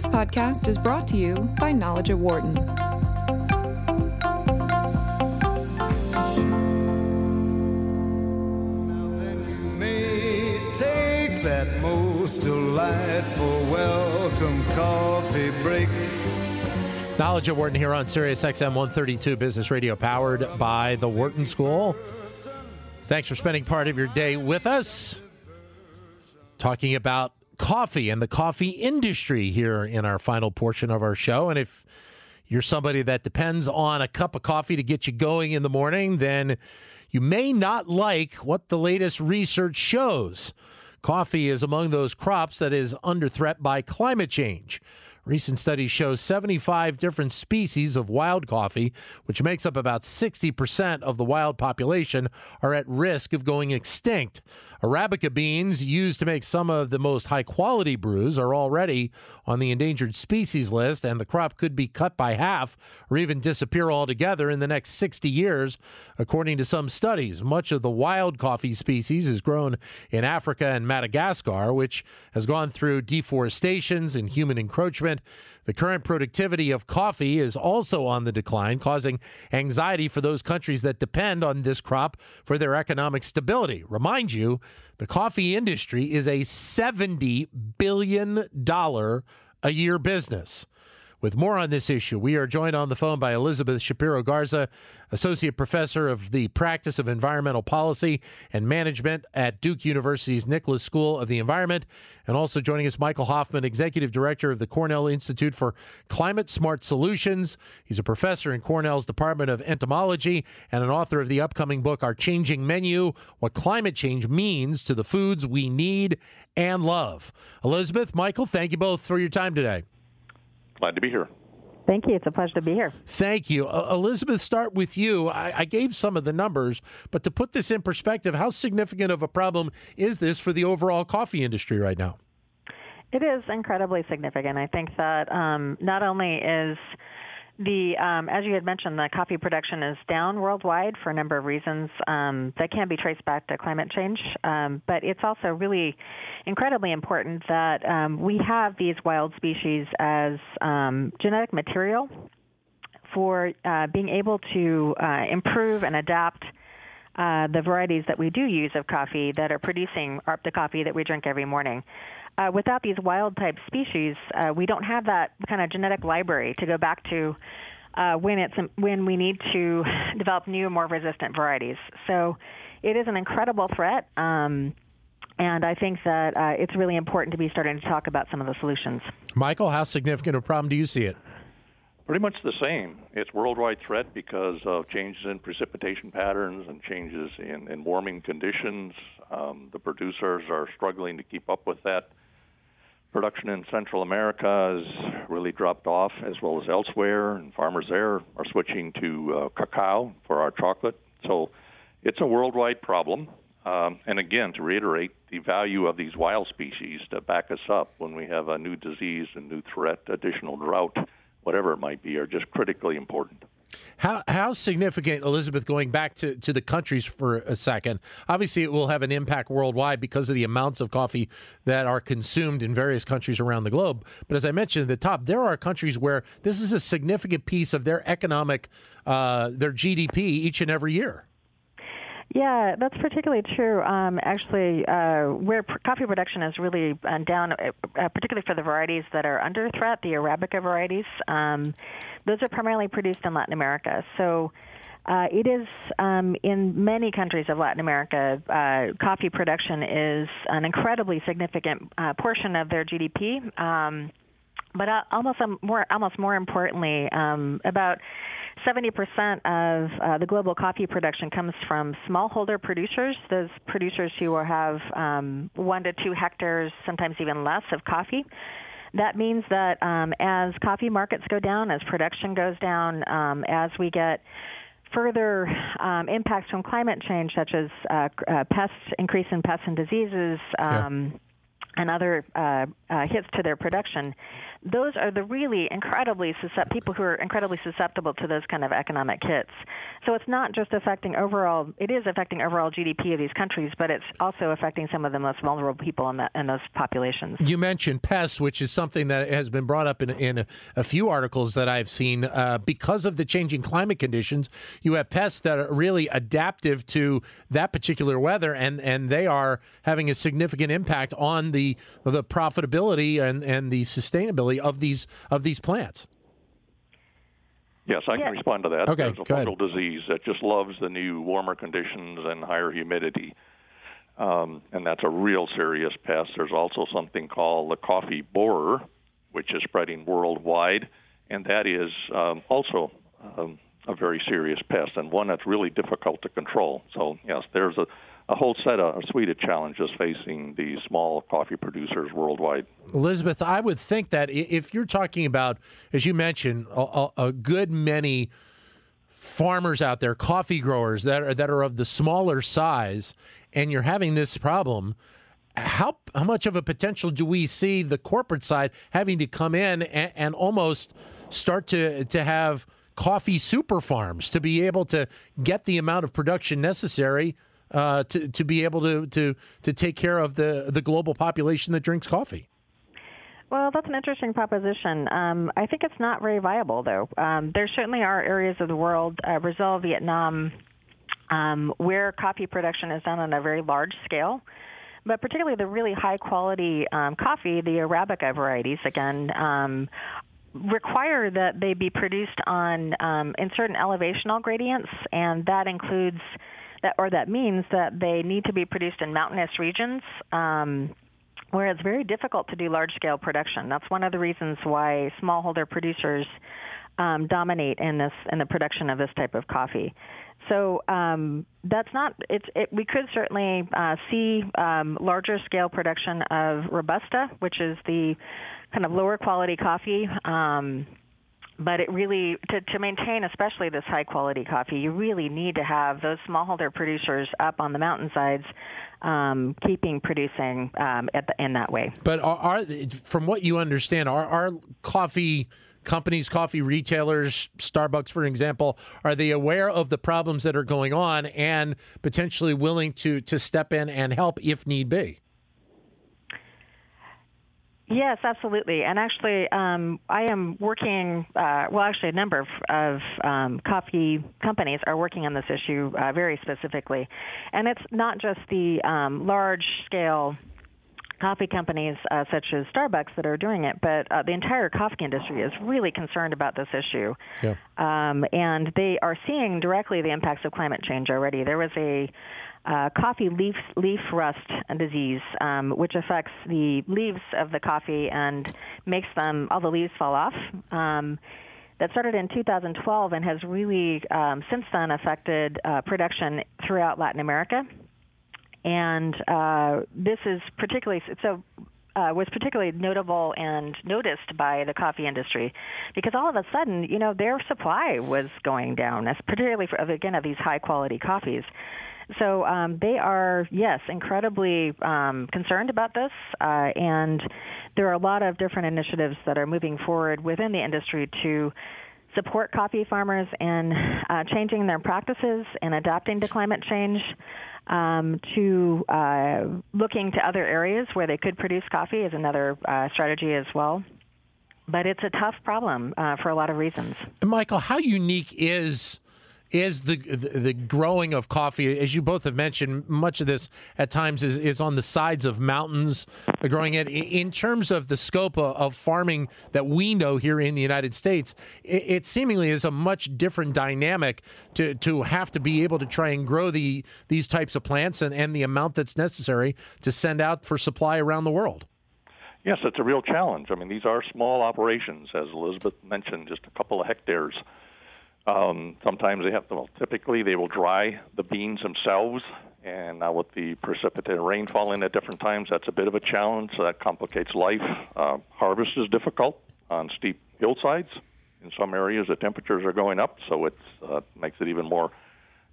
This podcast is brought to you by Knowledge at Wharton. Take that most delightful welcome coffee break. Knowledge at Wharton here on Sirius XM 132 Business Radio, powered by the Wharton School. Thanks for spending part of your day with us. Talking about coffee and the coffee industry here in our final portion of our show. And if you're somebody that depends on a cup of coffee to get you going in the morning, then you may not like what the latest research shows. Coffee is among those crops that is under threat by climate change. Recent studies show 75 different species of wild coffee, which makes up about 60% of the wild population, are at risk of going extinct. Arabica beans, used to make some of the most high quality brews, are already on the endangered species list, and the crop could be cut by half or even disappear altogether in the next 60 years, according to some studies. Much of the wild coffee species is grown in Africa and Madagascar, which has gone through deforestations and human encroachment. The current productivity of coffee is also on the decline, causing anxiety for those countries that depend on this crop for their economic stability. Remind you, the coffee industry is a $70 billion a year business. With more on this issue, we are joined on the phone by Elizabeth Shapiro Garza, Associate Professor of the Practice of Environmental Policy and Management at Duke University's Nicholas School of the Environment. And also joining us, Michael Hoffman, Executive Director of the Cornell Institute for Climate Smart Solutions. He's a professor in Cornell's Department of Entomology and an author of the upcoming book, Our Changing Menu What Climate Change Means to the Foods We Need and Love. Elizabeth, Michael, thank you both for your time today. Glad to be here. Thank you. It's a pleasure to be here. Thank you. Uh, Elizabeth, start with you. I, I, gave some of the numbers, but to put this in perspective, how significant of a problem is this for the overall coffee industry right now? It is incredibly significant. I think that um, not only is the, um, as you had mentioned, the coffee production is down worldwide for a number of reasons um, that can be traced back to climate change. Um, but it's also really incredibly important that um, we have these wild species as um, genetic material for uh, being able to uh, improve and adapt uh, the varieties that we do use of coffee that are producing the coffee that we drink every morning uh, without these wild type species, uh, we don't have that kind of genetic library to go back to uh, when it's when we need to develop new, more resistant varieties. So it is an incredible threat. Um, and I think that uh, it's really important to be starting to talk about some of the solutions. Michael, how significant a problem do you see it? Pretty much the same. It's worldwide threat because of changes in precipitation patterns and changes in, in warming conditions. Um, the producers are struggling to keep up with that production in Central America has really dropped off, as well as elsewhere, and farmers there are switching to uh, cacao for our chocolate. So it's a worldwide problem. Um, and again, to reiterate, the value of these wild species to back us up when we have a new disease, a new threat, additional drought, whatever it might be, are just critically important. How how significant, Elizabeth, going back to, to the countries for a second, obviously it will have an impact worldwide because of the amounts of coffee that are consumed in various countries around the globe. But as I mentioned at the top, there are countries where this is a significant piece of their economic, uh, their GDP each and every year. Yeah, that's particularly true. Um, actually, uh, where pr- coffee production is really uh, down, uh, uh, particularly for the varieties that are under threat, the Arabica varieties, um, those are primarily produced in Latin America. So uh, it is um, in many countries of Latin America, uh, coffee production is an incredibly significant portion of their GDP. Um, but almost um, more, almost more importantly, um, about 70% of uh, the global coffee production comes from smallholder producers, those producers who have um, one to two hectares, sometimes even less, of coffee. That means that um, as coffee markets go down, as production goes down, um, as we get further um, impacts from climate change, such as uh, uh, pests, increase in pests and diseases, um, and other uh, uh, hits to their production, those are the really incredibly suscept- people who are incredibly susceptible to those kind of economic hits. So it's not just affecting overall; it is affecting overall GDP of these countries, but it's also affecting some of the most vulnerable people in, that, in those populations. You mentioned pests, which is something that has been brought up in, in a, a few articles that I've seen. Uh, because of the changing climate conditions, you have pests that are really adaptive to that particular weather, and, and they are having a significant impact on the the profitability and, and the sustainability of these of these plants. Yes, I can Yeah. respond to that. Okay, There's a go ahead. fungal disease that just loves the new warmer conditions and higher humidity. Um, and that's a real serious pest. There's also something called the coffee borer, which is spreading worldwide, and that is um, also um, a very serious pest and one that's really difficult to control. So, yes, there's a, a whole set of a suite of challenges facing the small coffee producers worldwide. Elizabeth, I would think that if you're talking about, as you mentioned, a, a, good many farmers out there, coffee growers that are that are of the smaller size, and you're having this problem. How how much of a potential do we see the corporate side having to come in and, and almost start to to have coffee super farms to be able to get the amount of production necessary uh, to to be able to to to take care of the the global population that drinks coffee? Well, that's an interesting proposition. Um, I think it's not very viable, though. Um, there certainly are areas of the world, uh, Brazil, Vietnam, um, where coffee production is done on a very large scale. But particularly the really high quality um, coffee, the Arabica varieties, again, um, require that they be produced on um, in certain elevational gradients, and that includes that, or that means that they need to be produced in mountainous regions. Um, where it's very difficult to do large scale production. That's one of the reasons why smallholder producers um, dominate in this in the production of this type of coffee. So um, that's not. It's. It, we could certainly uh, see um, larger scale production of robusta, which is the kind of lower quality coffee. Um, but it really to, to maintain especially this high quality coffee you really need to have those smallholder producers up on the mountainsides um, keeping producing um, at the, in that way But are, are from what you understand, are are coffee companies, coffee retailers, Starbucks, for example, are they aware of the problems that are going on and potentially willing to to step in and help if need be? Yes, absolutely. And actually, um, I am working. Uh, well, actually, a number of, of um, coffee companies are working on this issue uh, very specifically, and it's not just the um, large-scale coffee companies uh, such as Starbucks that are doing it, but uh, the entire coffee industry is really concerned about this issue. Yeah. Um, and they are seeing directly the impacts of climate change already. There was a uh, coffee leaf leaf rust disease, um, which affects the leaves of the coffee and makes them all the leaves fall off. Um, that started in 2012 and has really um, since then affected uh, production throughout Latin America. And uh, this is particularly so uh, was particularly notable and noticed by the coffee industry because all of a sudden, you know, their supply was going down, particularly for, again of these high quality coffees. So um, they are, yes, incredibly um, concerned about this, uh, and there are a lot of different initiatives that are moving forward within the industry to support coffee farmers in uh, changing their practices and adapting to climate change. Um, to uh, looking to other areas where they could produce coffee is another uh, strategy as well. But it's a tough problem uh, for a lot of reasons. Michael, how unique is is the, the the growing of coffee? As you both have mentioned, much of this at times is, is on the sides of mountains. Growing it in terms of the scope of, of farming that we know here in the United States, it, it seemingly is a much different dynamic to to have to be able to try and grow the these types of plants and, and the amount that's necessary to send out for supply around the world. Yes, it's a real challenge. I mean, these are small operations, as Elizabeth mentioned, just a couple of hectares. Um, sometimes they have to, well, typically they will dry the beans themselves, and now with the precipitate rain falling at different times, that's a bit of a challenge. So that complicates life. Uh, harvest is difficult on steep hillsides. In some areas, the temperatures are going up, so it uh, makes it even more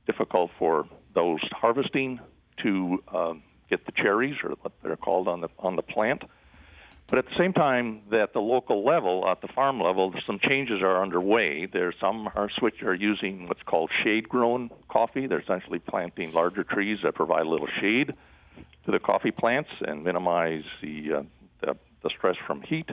difficult for those harvesting to um, get the cherries, or what they're called on the on the plant. But at the same time, at the local level, at the farm level, some changes are underway. There's some are switch are using what's called shade-grown coffee. They're essentially planting larger trees that provide a little shade to the coffee plants and minimize the uh, the, the stress from heat.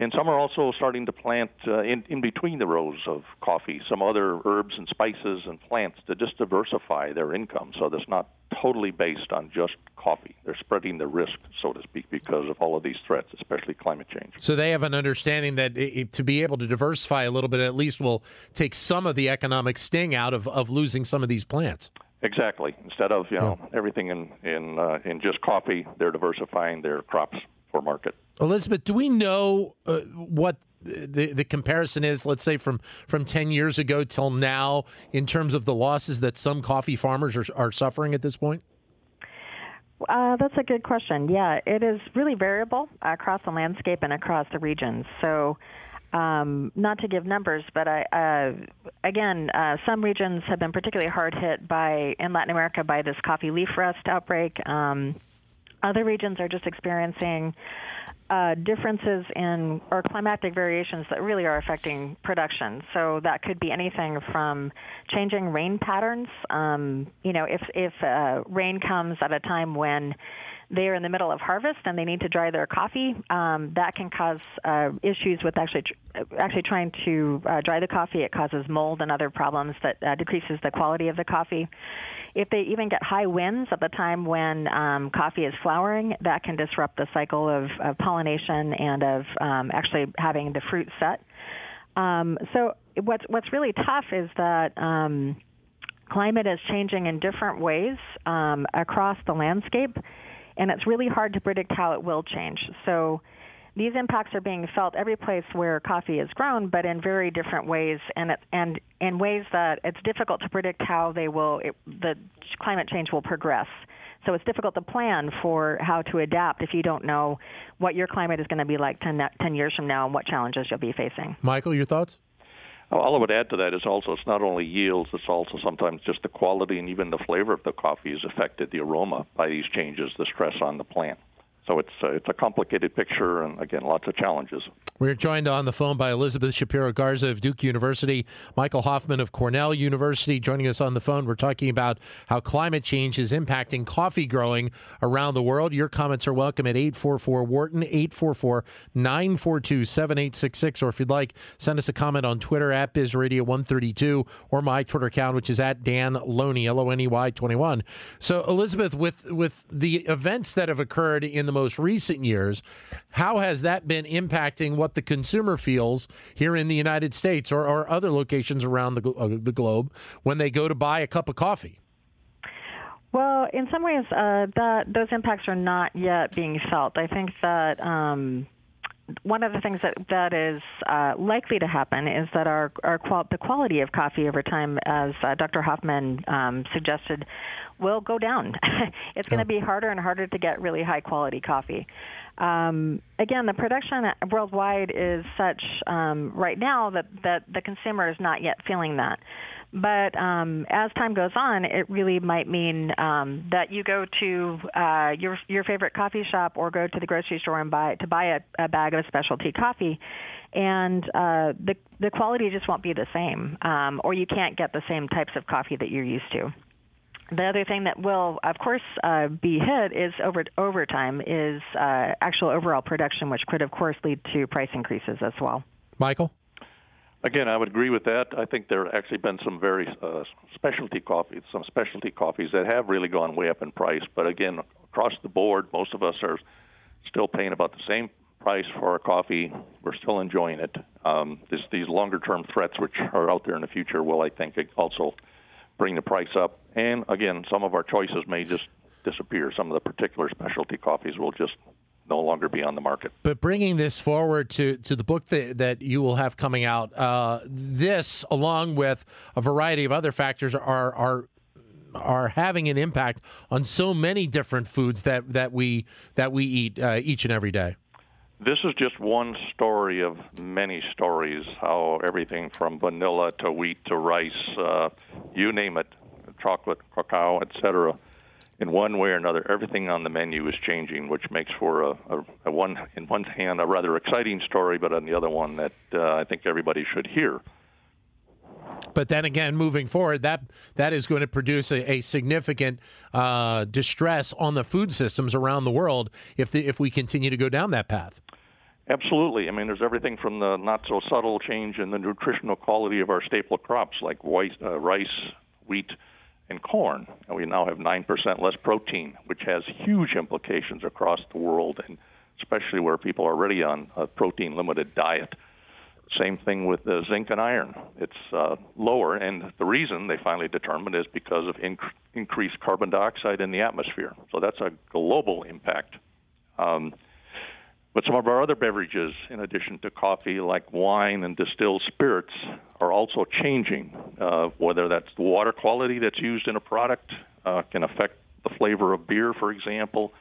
And some are also starting to plant uh, in, in between the rows of coffee some other herbs and spices and plants to just diversify their income so that's not totally based on just coffee. They're spreading the risk, so to speak, because of all of these threats, especially climate change. So they have an understanding that it, to be able to diversify a little bit, at least will take some of the economic sting out of, of losing some of these plants. Exactly. Instead of you know yeah. everything in in uh, in just coffee, they're diversifying their crops for market. Elizabeth, do we know uh, what the the comparison is? Let's say from from ten years ago till now, in terms of the losses that some coffee farmers are, are suffering at this point. Uh, that's a good question. Yeah, it is really variable across the landscape and across the regions. So, um, not to give numbers, but I, uh, again, uh, some regions have been particularly hard hit by in Latin America by this coffee leaf rust outbreak. Um, other regions are just experiencing uh, differences in or climatic variations that really are affecting production. So that could be anything from changing rain patterns. Um, you know, if if uh, rain comes at a time when they are in the middle of harvest and they need to dry their coffee, um, that can cause uh, issues with actually tr- actually trying to uh, dry the coffee. It causes mold and other problems that uh, decreases the quality of the coffee. If they even get high winds at the time when um, coffee is flowering, that can disrupt the cycle of, of pollination and of um, actually having the fruit set. Um, so what's what's really tough is that um, climate is changing in different ways um, across the landscape, and it's really hard to predict how it will change. So these impacts are being felt every place where coffee is grown, but in very different ways, and it, and in ways that it's difficult to predict how they will it, the climate change will progress. So it's difficult to plan for how to adapt if you don't know what your climate is going to be like 10, 10 years from now and what challenges you'll be facing. Michael, your thoughts? All I would add to that is also it's not only yields, it's also sometimes just the quality and even the flavor of the coffee is affected, the aroma by these changes, the stress on the plant. So it's uh, it's a complicated picture, and again, lots of challenges. We're joined on the phone by Elizabeth Shapiro Garza of Duke University, Michael Hoffman of Cornell University, joining us on the phone. We're talking about how climate change is impacting coffee growing around the world. Your comments are welcome at 844 Wharton, 844 942 7866. Or if you'd like, send us a comment on Twitter at BizRadio132 or my Twitter account, which is at Dan Loney, L O N E Y 21. So, Elizabeth, with, with the events that have occurred in the most recent years, how has that been impacting what the consumer feels here in the United States or, or other locations around the, uh, the globe when they go to buy a cup of coffee? Well, in some ways, uh, that those impacts are not yet being felt. I think that um, one of the things that that is uh, likely to happen is that our our qual- the quality of coffee over time, as uh, Dr. Hoffman um, suggested, will go down. it's going to be harder and harder to get really high quality coffee. Um, again, the production worldwide is such um, right now that, that the consumer is not yet feeling that. But um, as time goes on, it really might mean um, that you go to uh, your your favorite coffee shop or go to the grocery store and buy to buy a, a bag of specialty coffee, and uh, the the quality just won't be the same, um, or you can't get the same types of coffee that you're used to. The other thing that will, of course, uh, be hit is over overtime is uh, actual overall production, which could, of course, lead to price increases as well. Michael. Again, I would agree with that. I think there have actually been some very uh, specialty coffees, some specialty coffees that have really gone way up in price. But again, across the board, most of us are still paying about the same price for our coffee. We're still enjoying it. Um, this, these longer-term threats, which are out there in the future, will I think also bring the price up. And again, some of our choices may just disappear. Some of the particular specialty coffees will just no longer be on the market. But bringing this forward to, to the book that, that you will have coming out, uh, this, along with a variety of other factors, are are are having an impact on so many different foods that, that we that we eat uh, each and every day. This is just one story of many stories. How everything from vanilla to wheat to rice, uh, you name it, chocolate, cacao, etc., in one way or another, everything on the menu is changing, which makes for a, a, a one, in one hand, a rather exciting story, but on the other one that uh, I think everybody should hear. But then again, moving forward, that that is going to produce a, a significant uh, distress on the food systems around the world if the, if we continue to go down that path. Absolutely. I mean, there's everything from the not so subtle change in the nutritional quality of our staple crops like white, uh, rice, wheat, and corn. And we now have 9% less protein, which has huge implications across the world, and especially where people are already on a protein limited diet. Same thing with the zinc and iron. It's uh, lower, and the reason they finally determined is because of inc- increased carbon dioxide in the atmosphere. So that's a global impact. Um, but some of our other beverages, in addition to coffee, like wine and distilled spirits, are also changing. Uh, whether that's the water quality that's used in a product uh, can affect the flavor of beer, for example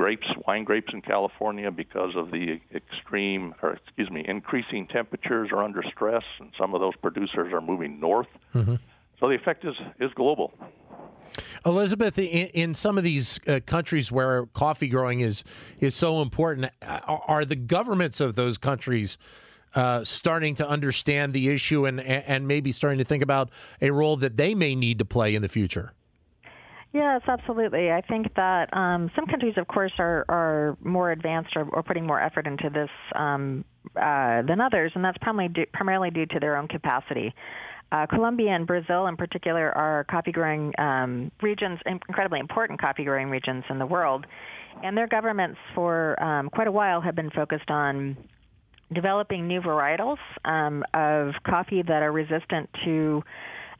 grapes, wine grapes in California, because of the extreme, or excuse me, increasing temperatures are under stress, and some of those producers are moving north. Mm-hmm. So the effect is is global. Elizabeth, in, in some of these uh, countries where coffee growing is is so important, are, are the governments of those countries? Uh, starting to understand the issue and and maybe starting to think about a role that they may need to play in the future. Yes, absolutely. I think that um, some countries, of course, are, are more advanced or, or putting more effort into this um, uh, than others, and that's due, primarily due to their own capacity. Uh, Colombia and Brazil, in particular, are coffee growing um, regions, incredibly important coffee growing regions in the world. And their governments, for um, quite a while, have been focused on developing new varietals um, of coffee that are resistant to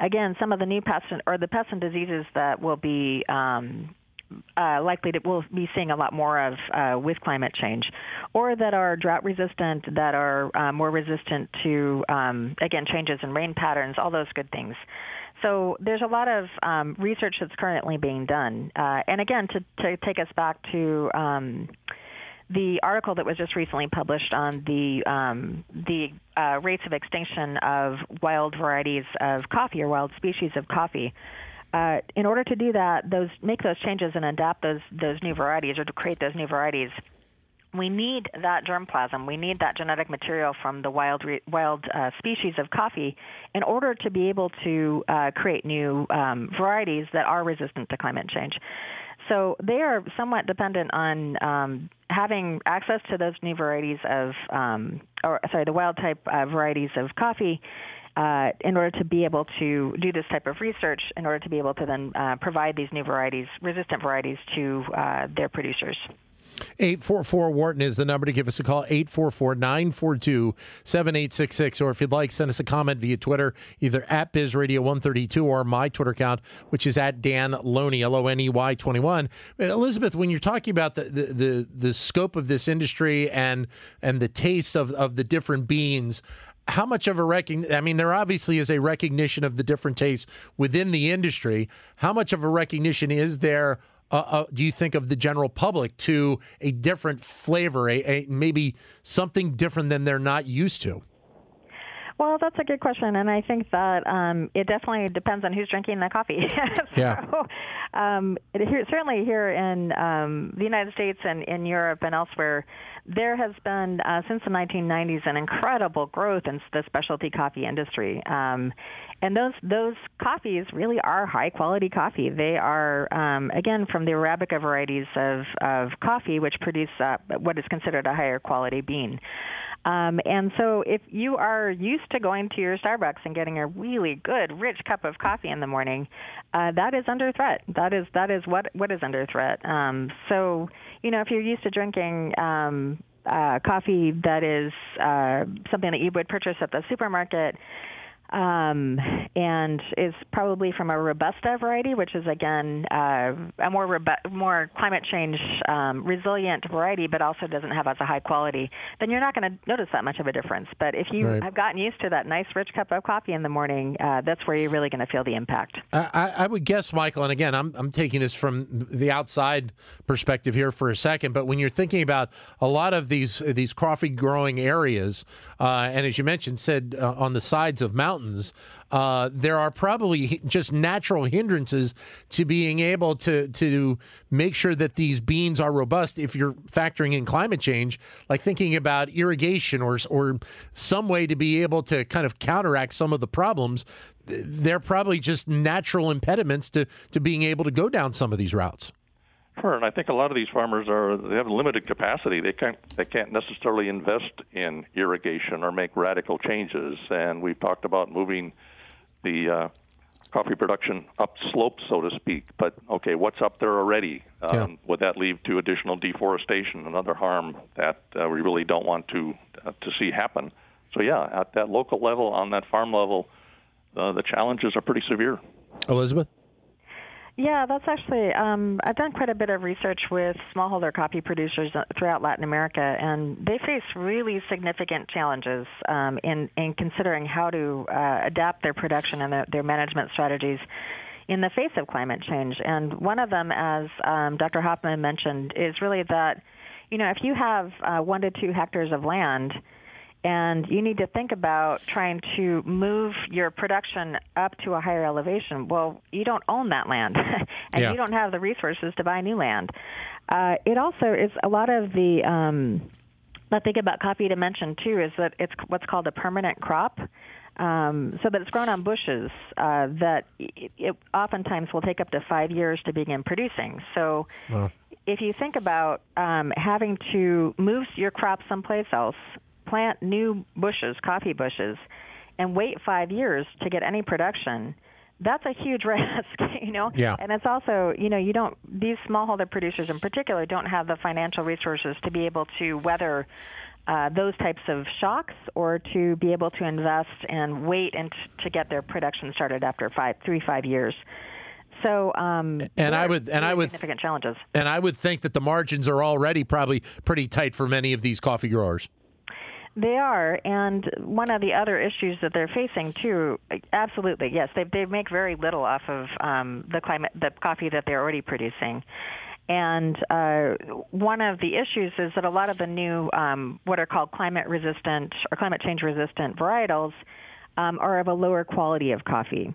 again, some of the new pests or the pests and diseases that will be um, uh, likely to we'll be seeing a lot more of uh, with climate change, or that are drought resistant, that are uh, more resistant to um, again changes in rain patterns, all those good things. So there's a lot of um, research that's currently being done, uh, and again to, to take us back to um, the article that was just recently published on the um, the uh, rates of extinction of wild varieties of coffee or wild species of coffee. Uh, in order to do that, those make those changes and adapt those those new varieties or to create those new varieties, we need that germplasm. We need that genetic material from the wild wild uh, species of coffee in order to be able to uh, create new um, varieties that are resistant to climate change. So they are somewhat dependent on um, having access to those new varieties of, um, or sorry, the wild type uh, varieties of coffee. Uh, in order to be able to do this type of research, in order to be able to then uh, provide these new varieties, resistant varieties, to uh, their producers. 844 Wharton is the number to give us a call 844 942 7866. Or if you'd like, send us a comment via Twitter, either at Biz Radio 132 or my Twitter account, which is at Dan Loney, L O N E Y 21. Elizabeth, when you're talking about the, the, the, the scope of this industry and, and the taste of, of the different beans, how much of a recognition? I mean, there obviously is a recognition of the different tastes within the industry. How much of a recognition is there uh, uh, do you think of the general public to a different flavor, a, a, maybe something different than they're not used to? Well, that's a good question, and I think that um, it definitely depends on who's drinking the coffee. so, yeah. Um, here, certainly here in um, the United States and in Europe and elsewhere, there has been uh, since the 1990s an incredible growth in the specialty coffee industry, um, and those those coffees really are high quality coffee. They are um, again from the arabica varieties of of coffee, which produce uh, what is considered a higher quality bean. Um, and so, if you are used to going to your Starbucks and getting a really good, rich cup of coffee in the morning, uh, that is under threat. That is that is what what is under threat. Um, so, you know, if you're used to drinking um, uh, coffee that is uh, something that you would purchase at the supermarket um, and is probably from a robusta variety, which is again uh, a more robu- more climate change um, resilient variety, but also doesn't have as a high quality. Then you're not going to notice that much of a difference. But if you right. have gotten used to that nice rich cup of coffee in the morning, uh, that's where you're really going to feel the impact. I, I, would guess, Michael, and again, I'm I'm taking this from the outside perspective here for a second, but when you're thinking about a lot of these these coffee growing areas, uh, and as you mentioned, said uh, on the sides of mountains mountains, uh, there are probably just natural hindrances to being able to to make sure that these beans are robust. If you're factoring in climate change, like thinking about irrigation or or some way to be able to kind of counteract some of the problems, they're probably just natural impediments to to being able to go down some of these routes. Sure, and I think a lot of these farmers are they have limited capacity. They can't they can't necessarily invest in irrigation or make radical changes. And we've talked about moving the uh, coffee production up slope, so to speak. But okay, what's up there already? Um, yeah. Would that lead to additional deforestation, another harm that uh, we really don't want to uh, to see happen? So yeah, at that local level, on that farm level, uh, the challenges are pretty severe. Elizabeth. Yeah, that's actually. Um, I've done quite a bit of research with smallholder coffee producers uh, throughout Latin America, and they face really significant challenges um, in in considering how to uh, adapt their production and their, their management strategies in the face of climate change. And one of them, as um, Dr. Hoffman mentioned, is really that you know if you have uh, one to two hectares of land and you need to think about trying to move your production up to a higher elevation. Well, you don't own that land, and yeah. you don't have the resources to buy new land. Uh, it also is a lot of the. Um, the thing about coffee to mention too is that it's what's called a permanent crop. Um, so that it's grown on bushes uh, that it, it, oftentimes will take up to five years to begin producing. So, if you think about um, having to move your crop someplace else, plant new bushes, coffee bushes, and wait five years to get any production, that's a huge risk, you know. Yeah. And it's also, you know, you don't these smallholder producers in particular don't have the financial resources to be able to weather uh, those types of shocks or to be able to invest and wait and t- to get their production started after five, three, five years. So, um, and I would, and I would, significant challenges. And I would think that the margins are already probably pretty tight for many of these coffee growers. They are, and one of the other issues that they're facing too. Absolutely, yes, they they make very little off of um, the climate, the coffee that they're already producing. And uh, one of the issues is that a lot of the new, um, what are called climate resistant or climate change resistant varietals, um, are of a lower quality of coffee.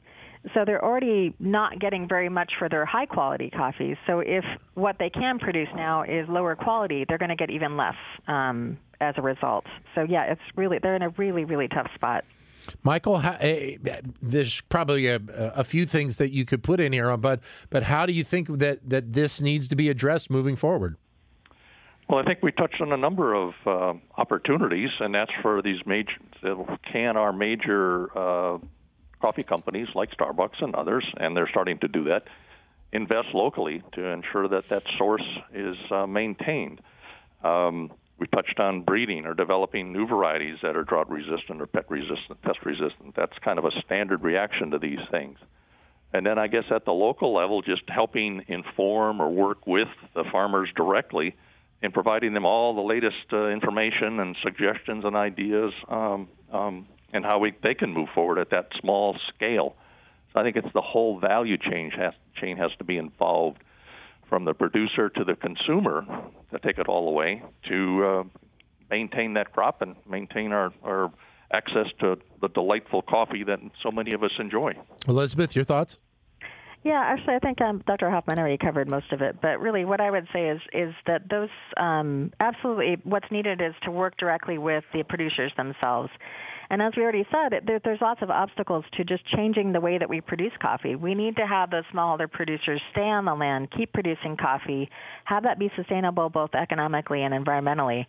So they're already not getting very much for their high quality coffees. So if what they can produce now is lower quality, they're going to get even less um, as a result. So yeah, it's really they're in a really really tough spot. Michael, how, uh, there's probably a, a, few things that you could put in here, but but how do you think that that this needs to be addressed moving forward? Well, I think we touched on a number of uh, opportunities, and that's for these major can our major uh, coffee companies like Starbucks and others, and they're starting to do that. Invest locally to ensure that that source is uh, maintained. Um, we touched on breeding or developing new varieties that are drought resistant or pet resistant, pest resistant. That's kind of a standard reaction to these things. And then I guess at the local level, just helping inform or work with the farmers directly and providing them all the latest uh, information and suggestions and ideas um, um, and how we, they can move forward at that small scale. So I think it's the whole value chain has, chain has to be involved from the producer to the consumer to take it all the way to uh, maintain that crop and maintain our, our access to the delightful coffee that so many of us enjoy. Elizabeth, your thoughts? Yeah, actually, I think um, Dr. Hoffman already covered most of it. But really, what I would say is is that those um, absolutely what's needed is to work directly with the producers themselves and as we already said, there, there's lots of obstacles to just changing the way that we produce coffee. We need to have those smallholder producers stay on the land, keep producing coffee, have that be sustainable both economically and environmentally.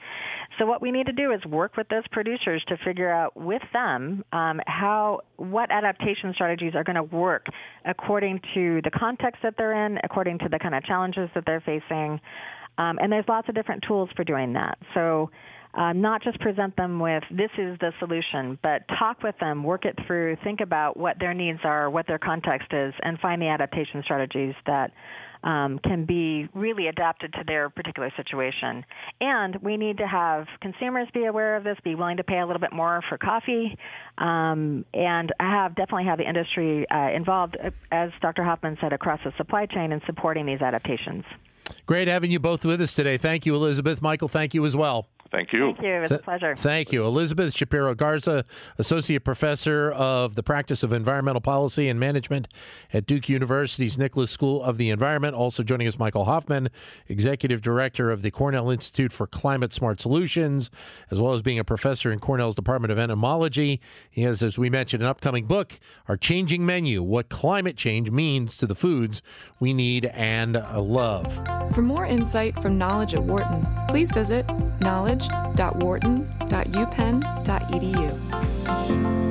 So what we need to do is work with those producers to figure out with them um, how what adaptation strategies are going to work according to the context that they're in, according to the kind of challenges that they're facing. Um, and there's lots of different tools for doing that. So uh, not just present them with this is the solution, but talk with them, work it through, think about what their needs are, what their context is, and find the adaptation strategies that um, can be really adapted to their particular situation. And we need to have consumers be aware of this, be willing to pay a little bit more for coffee, um, and have definitely have the industry uh, involved, uh, as Dr. Hoffman said, across the supply chain in supporting these adaptations. Great having you both with us today. Thank you, Elizabeth. Michael, thank you as well. Thank you. Thank you. It was a pleasure. Thank you. Elizabeth Shapiro Garza, Associate Professor of the Practice of Environmental Policy and Management at Duke University's Nicholas School of the Environment. Also joining us, Michael Hoffman, Executive Director of the Cornell Institute for Climate Smart Solutions, as well as being a professor in Cornell's Department of Entomology. He has, as we mentioned, an upcoming book, Our Changing Menu What Climate Change Means to the Foods We Need and Love. For more insight from Knowledge at Wharton, please visit knowledge.wharton.upenn.edu.